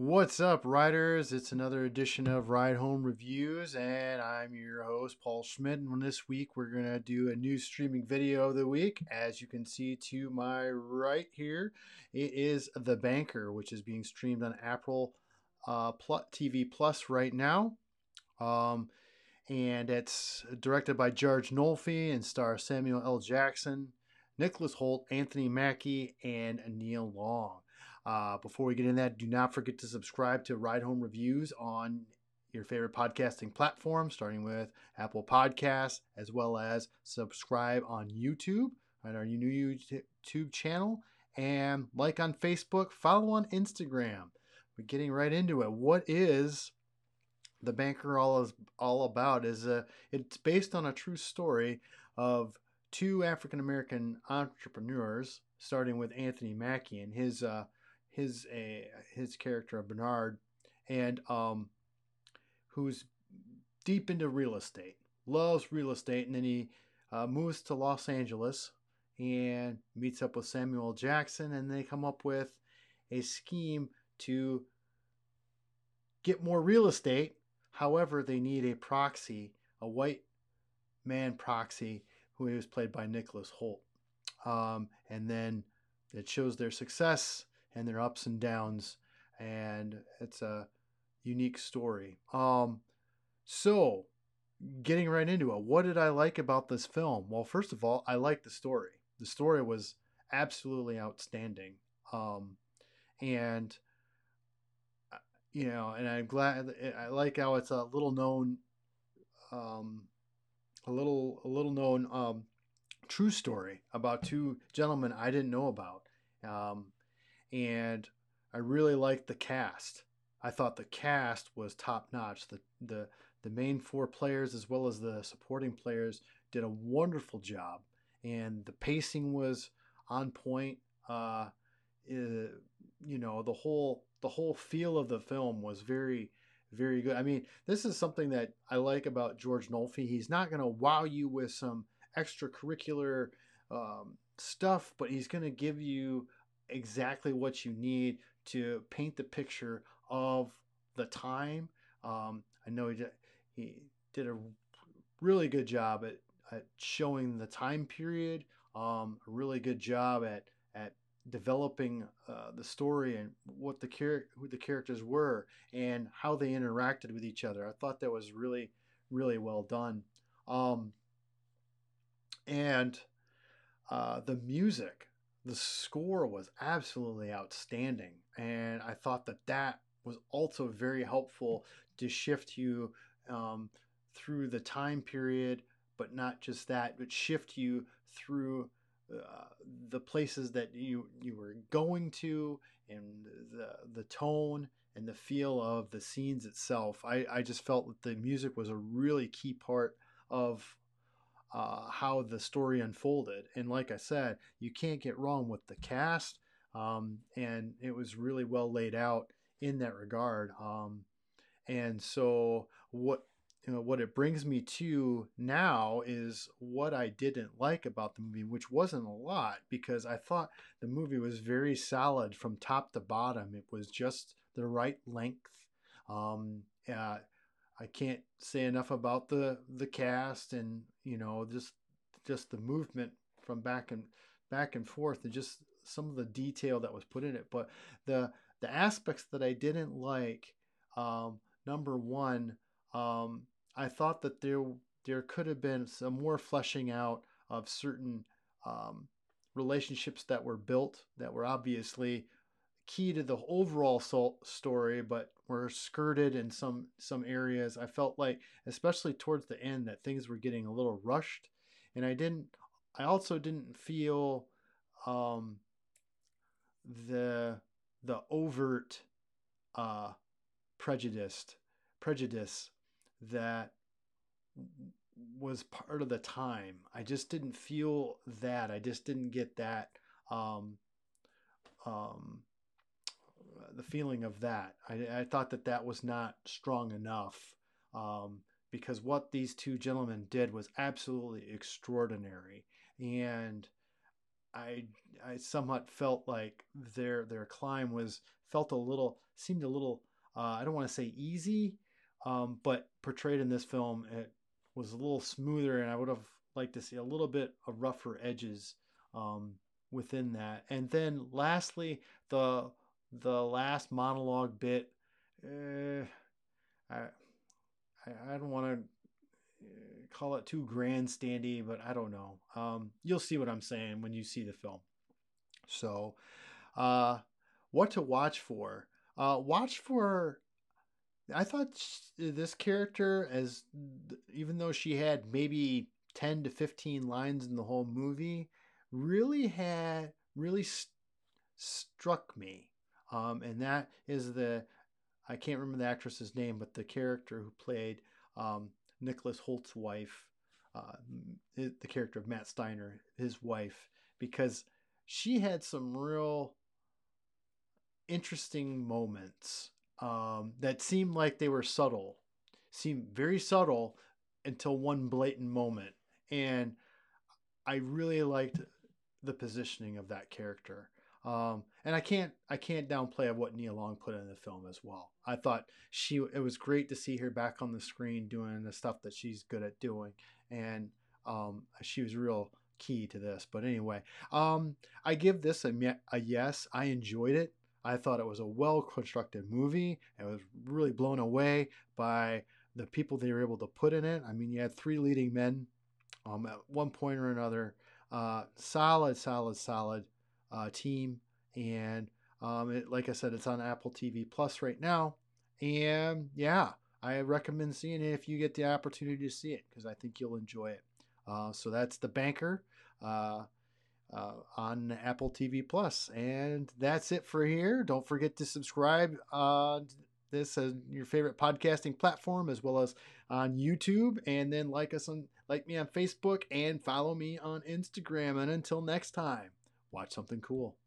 What's up, riders? It's another edition of Ride Home Reviews, and I'm your host, Paul Schmidt. And this week, we're going to do a new streaming video of the week. As you can see to my right here, it is The Banker, which is being streamed on Apple uh, TV Plus right now. Um, and it's directed by George Nolfi and stars Samuel L. Jackson, Nicholas Hoult, Anthony Mackie, and Nia Long. Uh, before we get in that, do not forget to subscribe to Ride Home Reviews on your favorite podcasting platform, starting with Apple Podcasts, as well as subscribe on YouTube, on our new YouTube channel, and like on Facebook, follow on Instagram. We're getting right into it. What is the banker all is all about? Is a it's based on a true story of two African American entrepreneurs, starting with Anthony Mackie and his uh, his uh, his character Bernard, and um, who's deep into real estate, loves real estate, and then he uh, moves to Los Angeles and meets up with Samuel Jackson, and they come up with a scheme to get more real estate. However, they need a proxy, a white man proxy, who was played by Nicholas Hoult. Um, and then it shows their success and their ups and downs, and it's a unique story. Um, so, getting right into it, what did I like about this film? Well, first of all, I liked the story. The story was absolutely outstanding, um, and uh, you know, and I'm glad. I like how it's a little known, um, a little a little known um, true story about two gentlemen I didn't know about. Um, and I really liked the cast. I thought the cast was top notch. The the the main four players as well as the supporting players did a wonderful job, and the pacing was on point. Uh, uh, you know the whole the whole feel of the film was very very good. I mean, this is something that I like about George Nolfi. He's not going to wow you with some extracurricular um, stuff, but he's going to give you exactly what you need to paint the picture of the time. Um, I know he did, he did a really good job at, at showing the time period, um, a really good job at, at developing uh, the story and what the char- who the characters were and how they interacted with each other. I thought that was really, really well done. Um, and uh, the music the score was absolutely outstanding and i thought that that was also very helpful to shift you um, through the time period but not just that but shift you through uh, the places that you you were going to and the the tone and the feel of the scenes itself. I i just felt that the music was a really key part of uh, how the story unfolded. And like I said, you can't get wrong with the cast, um, and it was really well laid out in that regard. Um, and so what you know what it brings me to now is what I didn't like about the movie, which wasn't a lot because I thought the movie was very solid from top to bottom. It was just the right length. Um, uh, I can't say enough about the the cast and you know just just the movement from back and back and forth and just some of the detail that was put in it. But the the aspects that I didn't like, um, number one, um, I thought that there there could have been some more fleshing out of certain um, relationships that were built that were obviously key to the overall story, but were skirted in some some areas. I felt like, especially towards the end, that things were getting a little rushed, and I didn't. I also didn't feel um, the the overt uh, prejudiced prejudice that was part of the time. I just didn't feel that. I just didn't get that. Um, um, the feeling of that. I, I, thought that that was not strong enough um, because what these two gentlemen did was absolutely extraordinary. And I I somewhat felt like their their climb was felt a little seemed a little uh, I don't want to say easy, um, but portrayed in this film it was a little smoother, and I would have liked to see a little bit of rougher edges um, within that. And then lastly, the the last monologue bit. Uh, I I don't want to uh, call it too grandstandy, but I don't know. Um, you'll see what I'm saying when you see the film. So, uh, what to watch for? Uh, watch for. I thought this character, as even though she had maybe 10 to 15 lines in the whole movie, really had really st- struck me. Um, and that is the I can't remember the actress's name, but the character who played um, Nicholas Hoult's wife, uh, the character of Matt Steiner, his wife, because she had some real interesting moments um, that seemed like they were subtle, seemed very subtle until one blatant moment. And I really liked the positioning of that character. Um, and I can't I can't downplay what Nia Long put in the film as well. I thought she it was great to see her back on the screen doing the stuff that she's good at doing, and um, she was real key to this. But anyway, um, I give this a, a yes. I enjoyed it. I thought it was a well constructed movie. I was really blown away by the people they were able to put in it. I mean, you had three leading men um, at one point or another. Uh, solid, solid, solid uh, team. And um, it, like I said, it's on Apple TV Plus right now. And yeah, I recommend seeing it if you get the opportunity to see it because I think you'll enjoy it. Uh, so that's The Banker uh, uh, on Apple TV Plus, and that's it for here. Don't forget to subscribe on this as your favorite podcasting platform, as well as on YouTube, and then like us on like me on Facebook and follow me on Instagram. And until next time watch something cool.